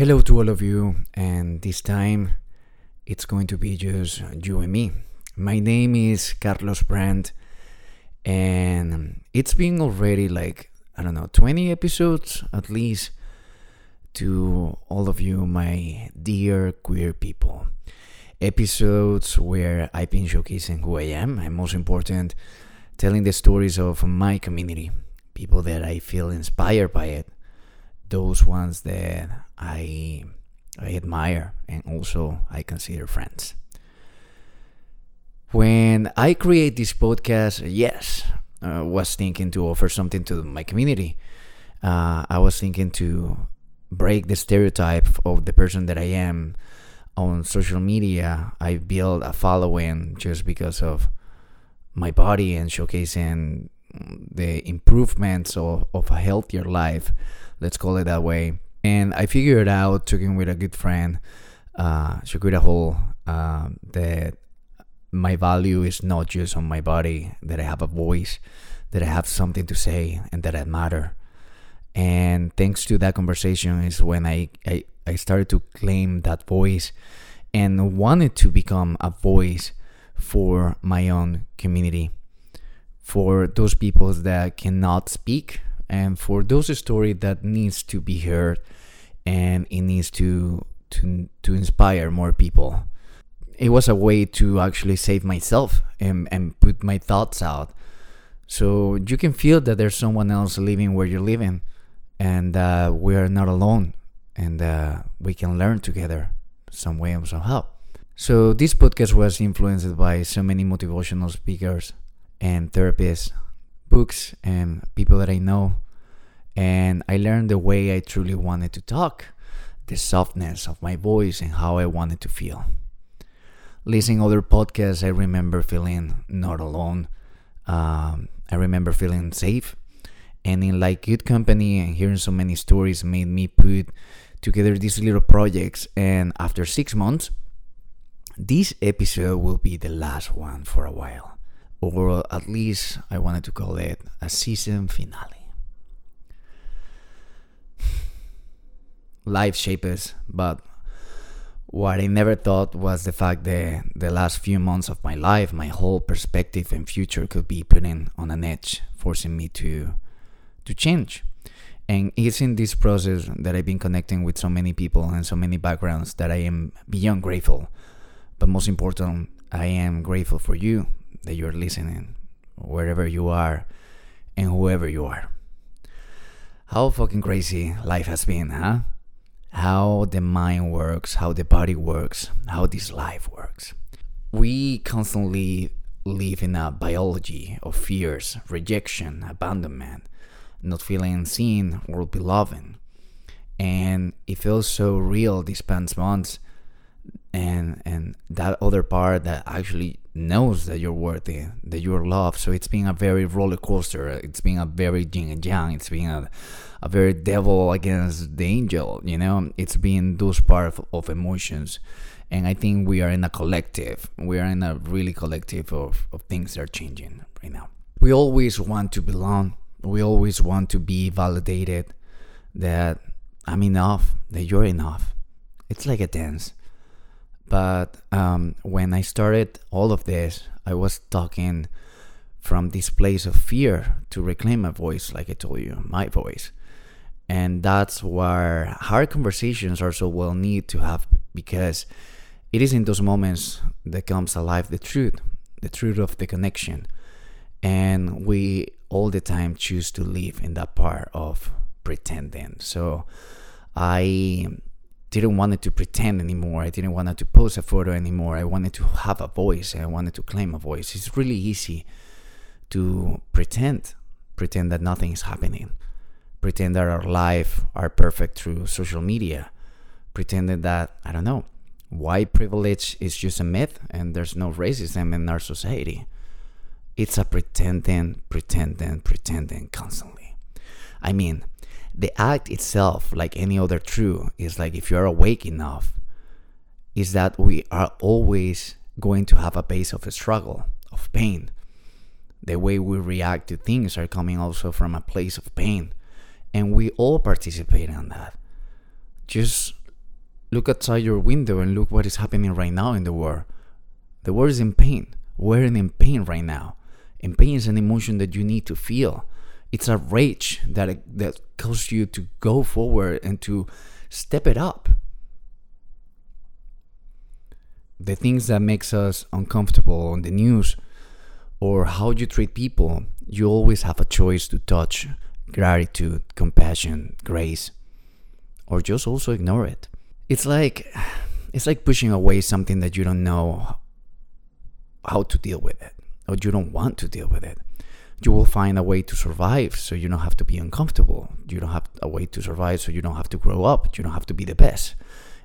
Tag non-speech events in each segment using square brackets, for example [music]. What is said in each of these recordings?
Hello to all of you, and this time it's going to be just you and me. My name is Carlos Brandt, and it's been already like, I don't know, 20 episodes at least to all of you, my dear queer people. Episodes where I've been showcasing who I am, and most important, telling the stories of my community, people that I feel inspired by it, those ones that I I admire and also I consider friends. When I create this podcast, yes, I was thinking to offer something to my community. Uh, I was thinking to break the stereotype of the person that I am on social media. I build a following just because of my body and showcasing the improvements of, of a healthier life. Let's call it that way. And I figured out, talking with a good friend, uh, Shakira Hall, uh, that my value is not just on my body, that I have a voice, that I have something to say, and that I matter. And thanks to that conversation is when I, I, I started to claim that voice and wanted to become a voice for my own community, for those people that cannot speak, and for those stories that needs to be heard and it needs to to to inspire more people. It was a way to actually save myself and, and put my thoughts out. So you can feel that there's someone else living where you're living and uh, we're not alone and uh, we can learn together some way or somehow. So this podcast was influenced by so many motivational speakers and therapists, books and people that I know. And I learned the way I truly wanted to talk, the softness of my voice and how I wanted to feel. Listening other podcasts, I remember feeling not alone. Um, I remember feeling safe and in like good company and hearing so many stories made me put together these little projects and after six months this episode will be the last one for a while or at least i wanted to call it a season finale life shapes but what I never thought was the fact that the last few months of my life, my whole perspective and future could be put on an edge, forcing me to to change. And it's in this process that I've been connecting with so many people and so many backgrounds that I am beyond grateful. But most important, I am grateful for you that you're listening, wherever you are and whoever you are. How fucking crazy life has been, huh? How the mind works, how the body works, how this life works. We constantly live in a biology of fears, rejection, abandonment, not feeling seen or beloved. And it feels so real these past months. And and that other part that actually knows that you're worthy, that you're loved. So it's been a very roller coaster. It's been a very yin and yang. It's been a, a very devil against the angel. You know, it's been those part of, of emotions. And I think we are in a collective. We are in a really collective of, of things that are changing right now. We always want to belong we always want to be validated that I'm enough, that you're enough. It's like a dance. But um, when I started all of this, I was talking from this place of fear to reclaim my voice, like I told you, my voice. And that's where hard conversations are so well need to have because it is in those moments that comes alive the truth, the truth of the connection. And we all the time choose to live in that part of pretending. So I didn't want to pretend anymore. I didn't want to post a photo anymore. I wanted to have a voice. I wanted to claim a voice. It's really easy to pretend, pretend that nothing is happening, pretend that our life are perfect through social media, pretending that I don't know white privilege is just a myth and there's no racism in our society. It's a pretending, pretending, pretending constantly. I mean, the act itself, like any other true, is like if you're awake enough, is that we are always going to have a base of a struggle, of pain. The way we react to things are coming also from a place of pain. And we all participate in that. Just look outside your window and look what is happening right now in the world. The world is in pain. We're in pain right now. And pain is an emotion that you need to feel. It's a rage that that causes you to go forward and to step it up. The things that makes us uncomfortable on the news or how you treat people, you always have a choice to touch gratitude, compassion, grace, or just also ignore it. It's like it's like pushing away something that you don't know how to deal with it or you don't want to deal with it. You will find a way to survive so you don't have to be uncomfortable. You don't have a way to survive so you don't have to grow up. You don't have to be the best.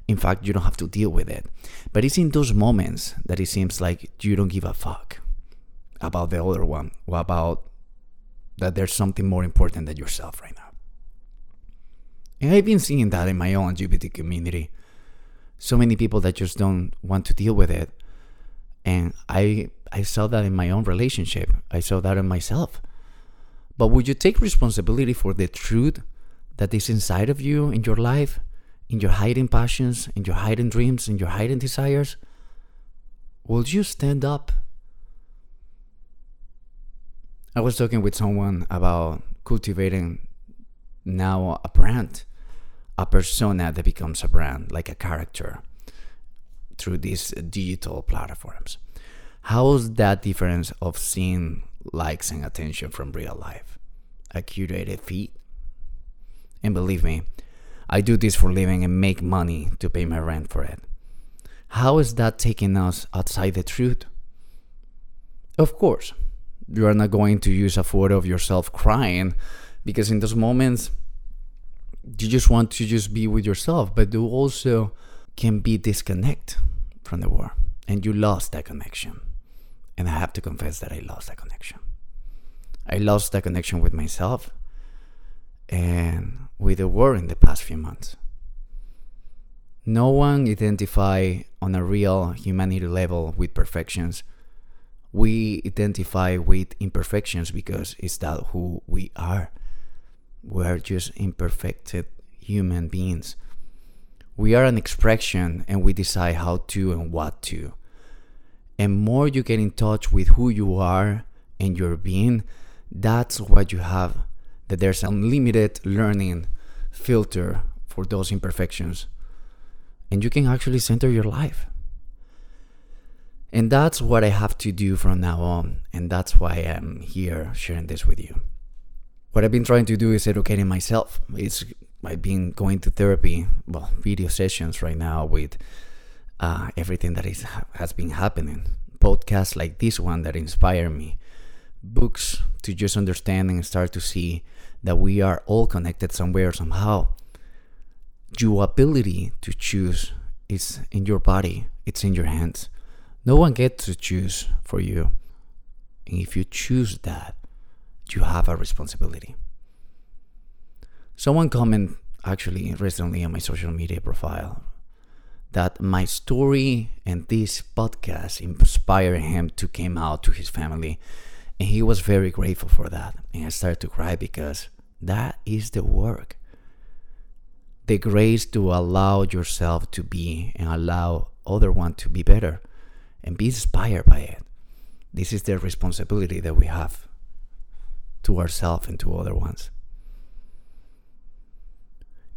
In fact, you don't have to deal with it. But it's in those moments that it seems like you don't give a fuck about the other one or about that there's something more important than yourself right now. And I've been seeing that in my own LGBT community. So many people that just don't want to deal with it. And I I saw that in my own relationship. I saw that in myself. But would you take responsibility for the truth that is inside of you in your life, in your hiding passions, in your hiding dreams, in your hiding desires? Will you stand up I was talking with someone about cultivating now a brand, a persona that becomes a brand, like a character through these digital platforms. How's that difference of seeing likes and attention from real life? A curated feed? And believe me, I do this for living and make money to pay my rent for it. How is that taking us outside the truth? Of course, you are not going to use a photo of yourself crying because in those moments you just want to just be with yourself but you also can be disconnect from the world and you lost that connection and i have to confess that i lost that connection i lost that connection with myself and with the world in the past few months no one identify on a real humanity level with perfections we identify with imperfections because it's that who we are. We're just imperfected human beings. We are an expression and we decide how to and what to. And more you get in touch with who you are and your being, that's what you have. That there's unlimited learning filter for those imperfections. And you can actually center your life. And that's what I have to do from now on. And that's why I'm here sharing this with you. What I've been trying to do is educating myself. It's I've been going to therapy, well, video sessions right now with uh, everything that is has been happening. Podcasts like this one that inspire me, books to just understand and start to see that we are all connected somewhere somehow. Your ability to choose is in your body. It's in your hands. No one gets to choose for you. And if you choose that, you have a responsibility. Someone commented actually recently on my social media profile that my story and this podcast inspired him to come out to his family and he was very grateful for that and i started to cry because that is the work the grace to allow yourself to be and allow other one to be better and be inspired by it. This is the responsibility that we have to ourselves and to other ones.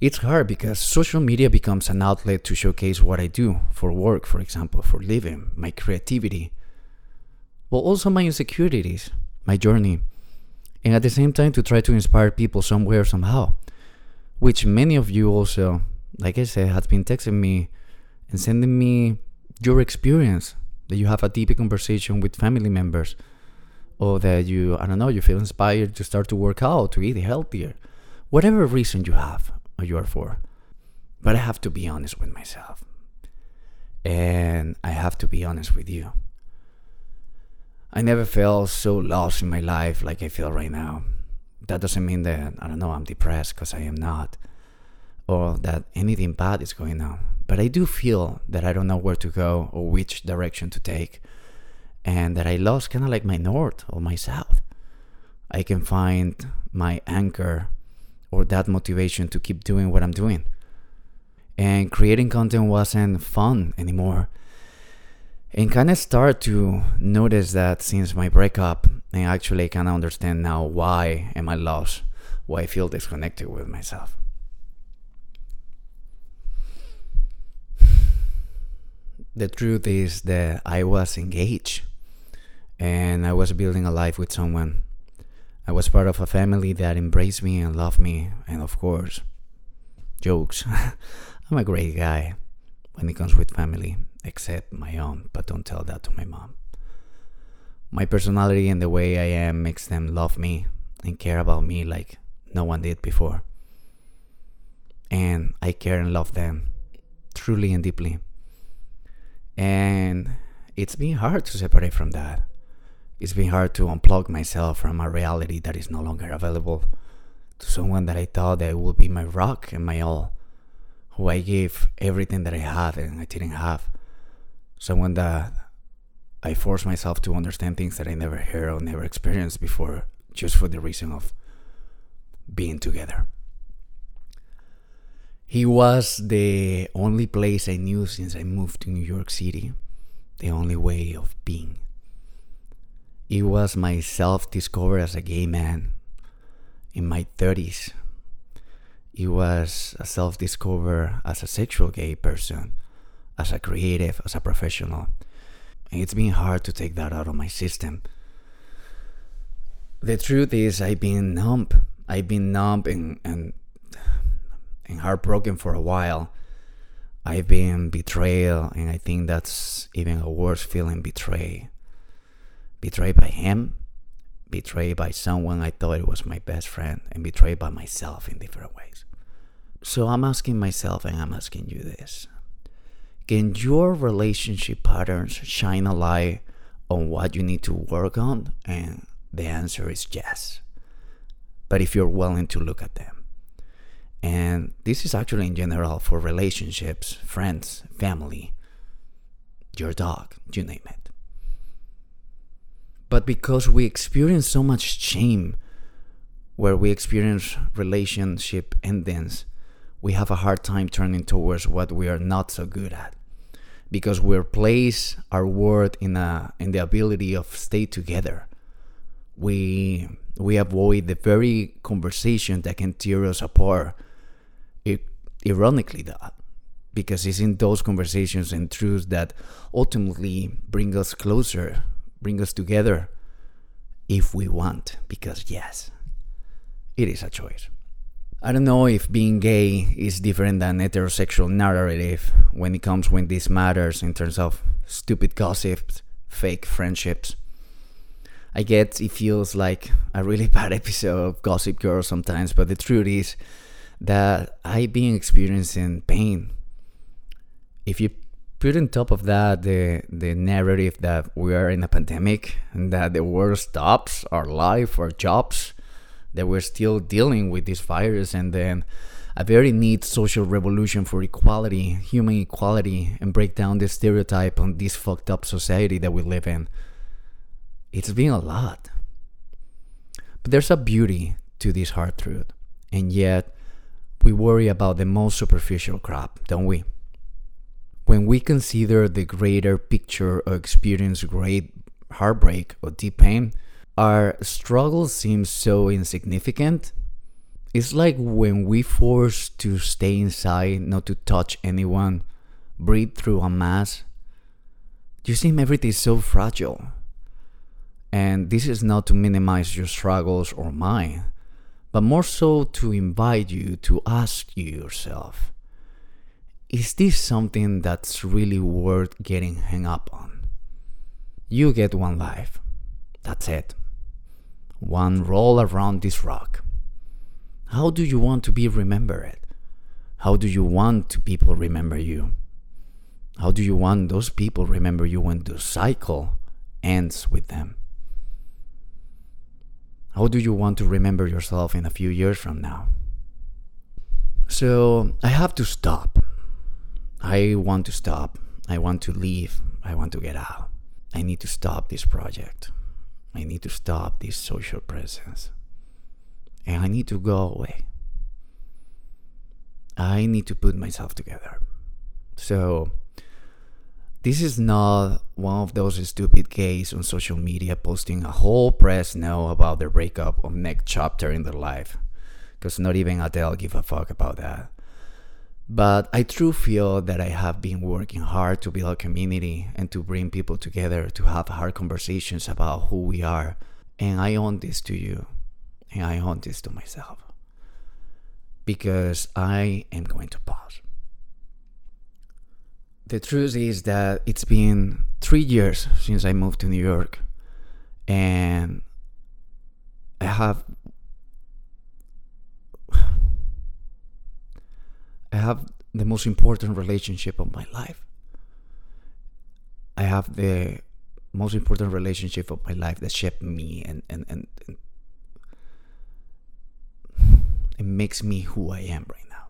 It's hard because social media becomes an outlet to showcase what I do for work, for example, for living, my creativity, but also my insecurities, my journey, and at the same time to try to inspire people somewhere, somehow, which many of you also, like I said, has been texting me and sending me your experience that you have a deeper conversation with family members or that you i don't know you feel inspired to start to work out to eat healthier whatever reason you have you are for but i have to be honest with myself. And i have to be honest with you. I never felt so lost in my life like i feel right now. That doesn't mean that i don't know i'm depressed because i am not or that anything bad is going on. But I do feel that I don't know where to go or which direction to take, and that I lost kind of like my north or my south. I can find my anchor or that motivation to keep doing what I'm doing. and creating content wasn't fun anymore. And kind of start to notice that since my breakup, and actually kind of understand now why am I lost, why I feel disconnected with myself. The truth is that I was engaged and I was building a life with someone. I was part of a family that embraced me and loved me, and of course, jokes. [laughs] I'm a great guy when it comes with family, except my own, but don't tell that to my mom. My personality and the way I am makes them love me and care about me like no one did before. And I care and love them truly and deeply. And it's been hard to separate from that. It's been hard to unplug myself from a reality that is no longer available to someone that I thought that would be my rock and my all who I gave everything that I had and I didn't have. Someone that I forced myself to understand things that I never heard or never experienced before, just for the reason of being together. He was the only place I knew since I moved to New York City, the only way of being. It was my self discovery as a gay man in my 30s it was a self discovery as a sexual gay person, as a creative, as a professional. And it's been hard to take that out of my system. The truth is, I've been numb. I've been numb and, and, and heartbroken for a while. I've been betrayed, and I think that's even a worse feeling betray. Betrayed by him, betrayed by someone I thought it was my best friend, and betrayed by myself in different ways. So I'm asking myself and I'm asking you this Can your relationship patterns shine a light on what you need to work on? And the answer is yes. But if you're willing to look at them. And this is actually in general for relationships, friends, family, your dog, you name it. But because we experience so much shame, where we experience relationship endings, we have a hard time turning towards what we are not so good at. Because we're place our worth in a in the ability of stay together. We we avoid the very conversation that can tear us apart it, ironically that because it's in those conversations and truths that ultimately bring us closer bring us together if we want because yes it is a choice I don't know if being gay is different than heterosexual narrative when it comes when this matters in terms of stupid gossips, fake friendships. I get it feels like a really [laughs] bad episode of Gossip Girl sometimes, but the truth is that I've been experiencing pain. If you put on top of that the the narrative that we are in a pandemic and that the world stops, our life, our jobs, that we're still dealing with this virus and then a very neat social revolution for equality, human equality, and break down the stereotype on this fucked up society that we live in. It's been a lot. But there's a beauty to this hard truth, and yet we worry about the most superficial crap, don't we? When we consider the greater picture or experience great heartbreak or deep pain, our struggle seems so insignificant. It's like when we force to stay inside, not to touch anyone, breathe through a mask. You seem everything so fragile. And this is not to minimize your struggles or mine, but more so to invite you to ask you yourself is this something that's really worth getting hung up on? You get one life. That's it one roll around this rock. How do you want to be remembered? How do you want to people remember you? How do you want those people remember you when the cycle ends with them? How do you want to remember yourself in a few years from now? So I have to stop. I want to stop. I want to leave. I want to get out. I need to stop this project. I need to stop this social presence. And I need to go away. I need to put myself together. So, this is not one of those stupid gays on social media posting a whole press note about their breakup or next chapter in their life. Because not even Adele give a fuck about that. But I truly feel that I have been working hard to build a community and to bring people together to have hard conversations about who we are. And I own this to you. And I own this to myself. Because I am going to pause. The truth is that it's been three years since I moved to New York. And I have I have the most important relationship of my life. I have the most important relationship of my life that shaped me and, and, and, and it makes me who I am right now.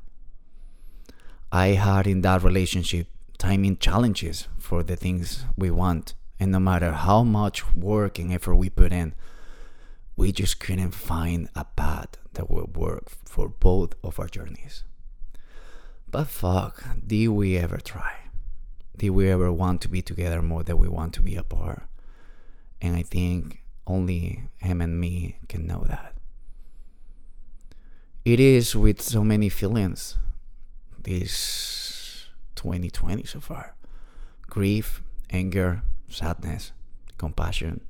I had in that relationship timing challenges for the things we want. And no matter how much work and effort we put in, we just couldn't find a path that would work for both of our journeys. But fuck, did we ever try? Did we ever want to be together more than we want to be apart? And I think only him and me can know that. It is with so many feelings this 2020 so far grief, anger, sadness, compassion.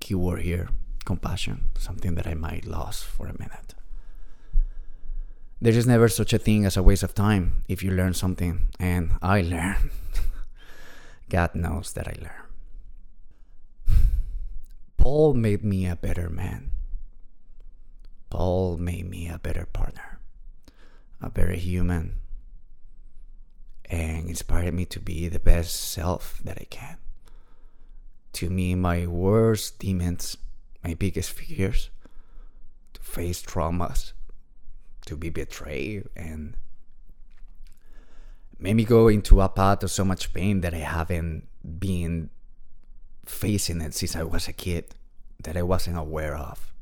Keyword here compassion, something that I might lose for a minute there is never such a thing as a waste of time if you learn something. And I learn. [laughs] God knows that I learn. Paul made me a better man. Paul made me a better partner, a better human, and inspired me to be the best self that I can. To me, my worst demons, my biggest fears, to face traumas, to be betrayed and made me go into a path of so much pain that I haven't been facing it since I was a kid that I wasn't aware of.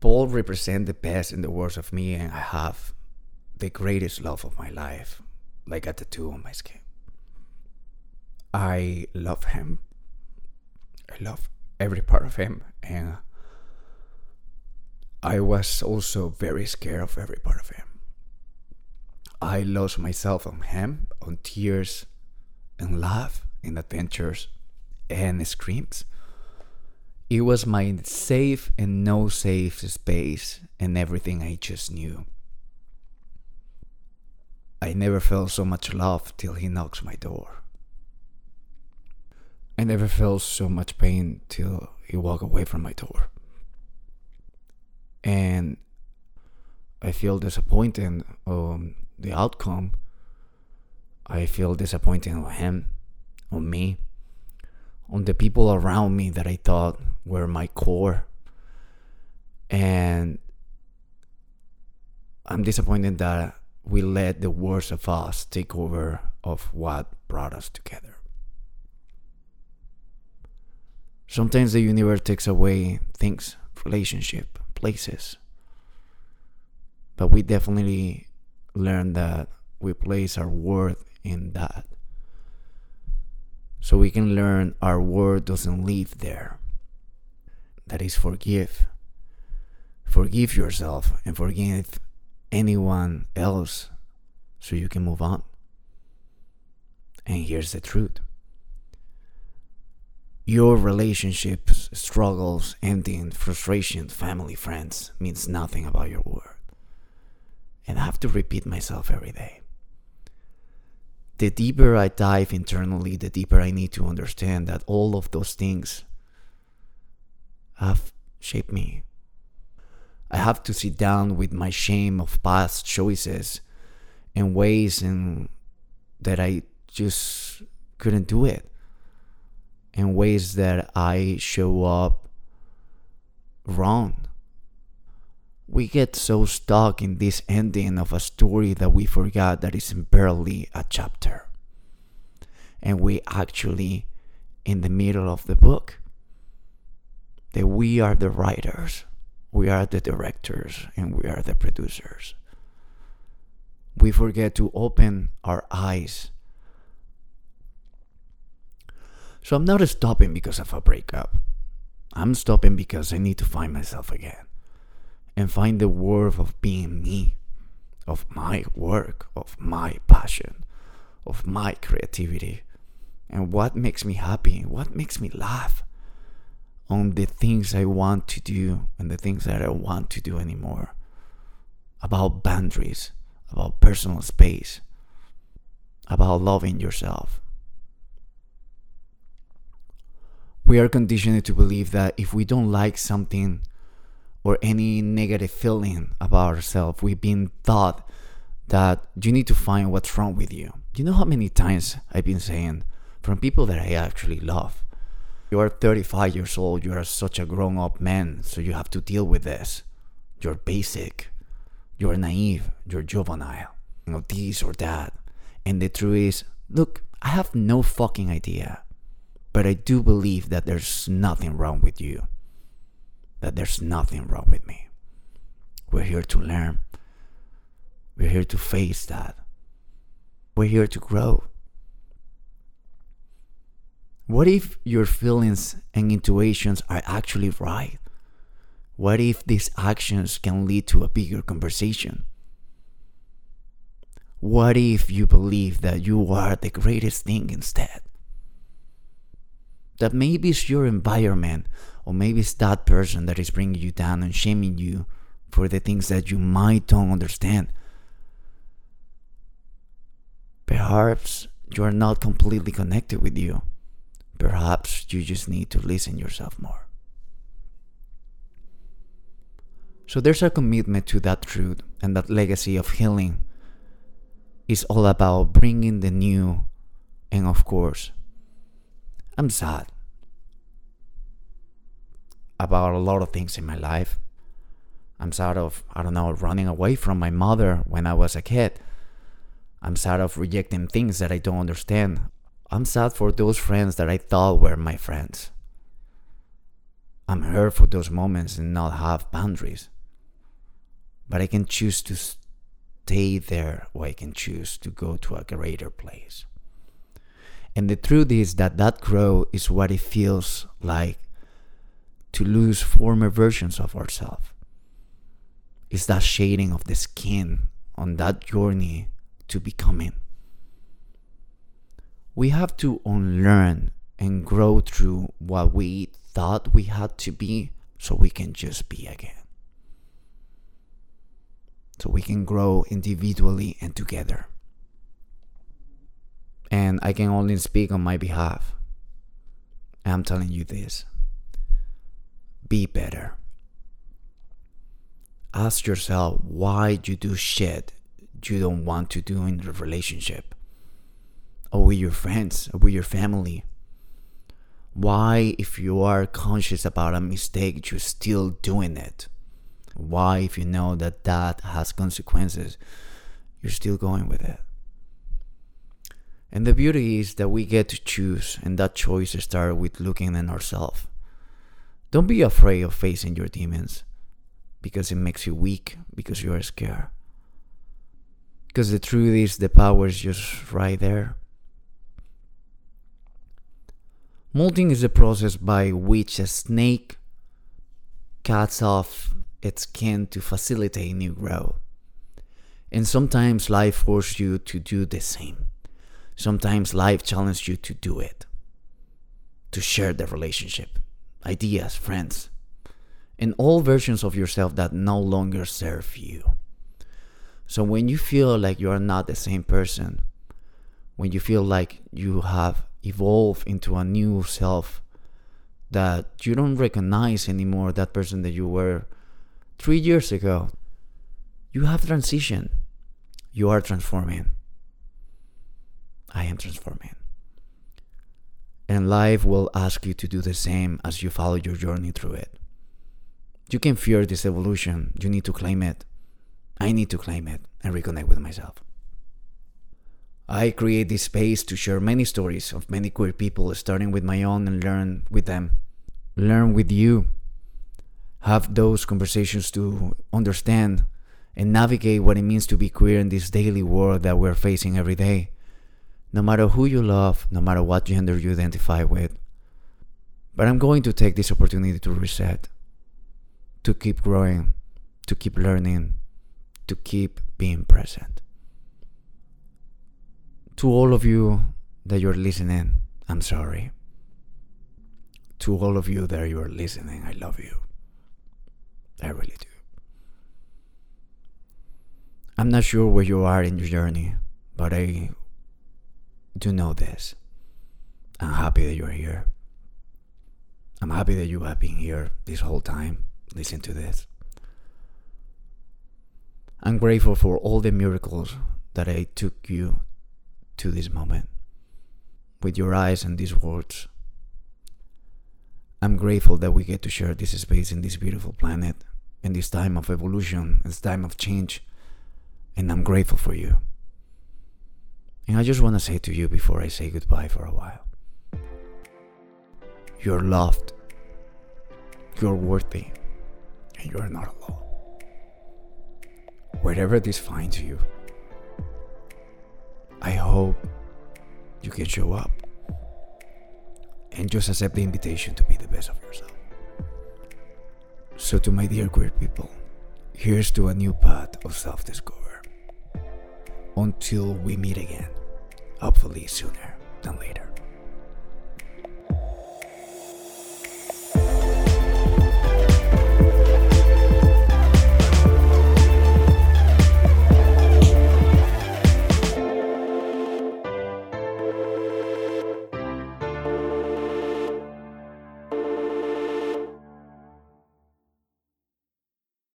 Paul represents the best and the worst of me, and I have the greatest love of my life, like a tattoo on my skin. I love him. I love every part of him, and I was also very scared of every part of him. I lost myself on him, on tears and love, and adventures and screams. It was my safe and no safe space and everything I just knew. I never felt so much love till he knocks my door. I never felt so much pain till he walked away from my door and I feel disappointed on the outcome. I feel disappointed on him, on me, on the people around me that I thought were my core. And I'm disappointed that we let the worst of us take over of what brought us together. Sometimes the universe takes away things, relationship, places. But we definitely learn that we place our worth in that. So we can learn our worth doesn't live there. That is forgive. Forgive yourself and forgive anyone else so you can move on. And here's the truth your relationships, struggles, ending, frustration, family, friends means nothing about your worth. And I have to repeat myself every day. The deeper I dive internally, the deeper I need to understand that all of those things have shaped me. I have to sit down with my shame of past choices and ways in that I just couldn't do it in ways that I show up wrong. We get so stuck in this ending of a story that we forgot that it's barely a chapter. And we actually in the middle of the book. That we are the writers we are the directors and we are the producers. We forget to open our eyes. So I'm not stopping because of a breakup. I'm stopping because I need to find myself again and find the worth of being me, of my work, of my passion, of my creativity, and what makes me happy, what makes me laugh on the things I want to do and the things that I don't want to do anymore. About boundaries, about personal space, about loving yourself. We are conditioned to believe that if we don't like something or any negative feeling about ourselves, we've been taught that you need to find what's wrong with you. Do you know how many times I've been saying from people that I actually love? You are 35 years old, you are such a grown up man, so you have to deal with this. You're basic, you're naive, you're juvenile, you know, this or that. And the truth is, look, I have no fucking idea, but I do believe that there's nothing wrong with you, that there's nothing wrong with me. We're here to learn, we're here to face that, we're here to grow. What if your feelings and intuitions are actually right? What if these actions can lead to a bigger conversation? What if you believe that you are the greatest thing instead? That maybe it's your environment, or maybe it's that person that is bringing you down and shaming you for the things that you might don't understand. Perhaps you are not completely connected with you. Perhaps you just need to listen yourself more. So there's a commitment to that truth and that legacy of healing is all about bringing the new and of course I'm sad about a lot of things in my life. I'm sad of I don't know running away from my mother when I was a kid. I'm sad of rejecting things that I don't understand. I'm sad for those friends that I thought were my friends. I'm hurt for those moments and not have boundaries. But I can choose to stay there or I can choose to go to a greater place. And the truth is that that growth is what it feels like to lose former versions of ourselves. It's that shading of the skin on that journey to becoming we have to unlearn and grow through what we thought we had to be so we can just be again. So we can grow individually and together. And I can only speak on my behalf. I'm telling you this be better. Ask yourself why you do shit you don't want to do in the relationship or with your friends or with your family? Why, if you are conscious about a mistake, you're still doing it? Why, if you know that that has consequences, you're still going with it? And the beauty is that we get to choose, and that choice starts with looking at ourselves. Don't be afraid of facing your demons because it makes you weak, because you are scared. Because the truth is, the power is just right there. Molting is the process by which a snake cuts off its skin to facilitate new growth. And sometimes life forces you to do the same. Sometimes life challenges you to do it, to share the relationship, ideas, friends, and all versions of yourself that no longer serve you. So when you feel like you are not the same person, when you feel like you have evolved into a new self that you don't recognize anymore that person that you were three years ago. You have transition. You are transforming. I am transforming. And life will ask you to do the same as you follow your journey through it. You can fear this evolution. You need to claim it. I need to claim it and reconnect with myself. I create this space to share many stories of many queer people, starting with my own and learn with them. Learn with you. have those conversations to understand and navigate what it means to be queer in this daily world that we're facing every day. No matter who you love, no matter what gender you identify with. But I'm going to take this opportunity to reset, to keep growing, to keep learning, to keep being present. To all of you that you're listening, I'm sorry. To all of you that you're listening, I love you. I really do. I'm not sure where you are in your journey, but I do know this. I'm happy that you're here. I'm happy that you have been here this whole time. Listen to this. I'm grateful for all the miracles that I took you to this moment with your eyes and these words. I'm grateful that we get to share this space in this beautiful planet, in this time of evolution, this time of change and I'm grateful for you. And I just want to say to you before I say goodbye for a while. You're loved, you're worthy, and you're not alone. Wherever this finds you, I hope you can show up. And just accept the invitation to be the best of yourself. So, to my dear queer people, here's to a new path of self discovery until we meet again, hopefully sooner than later.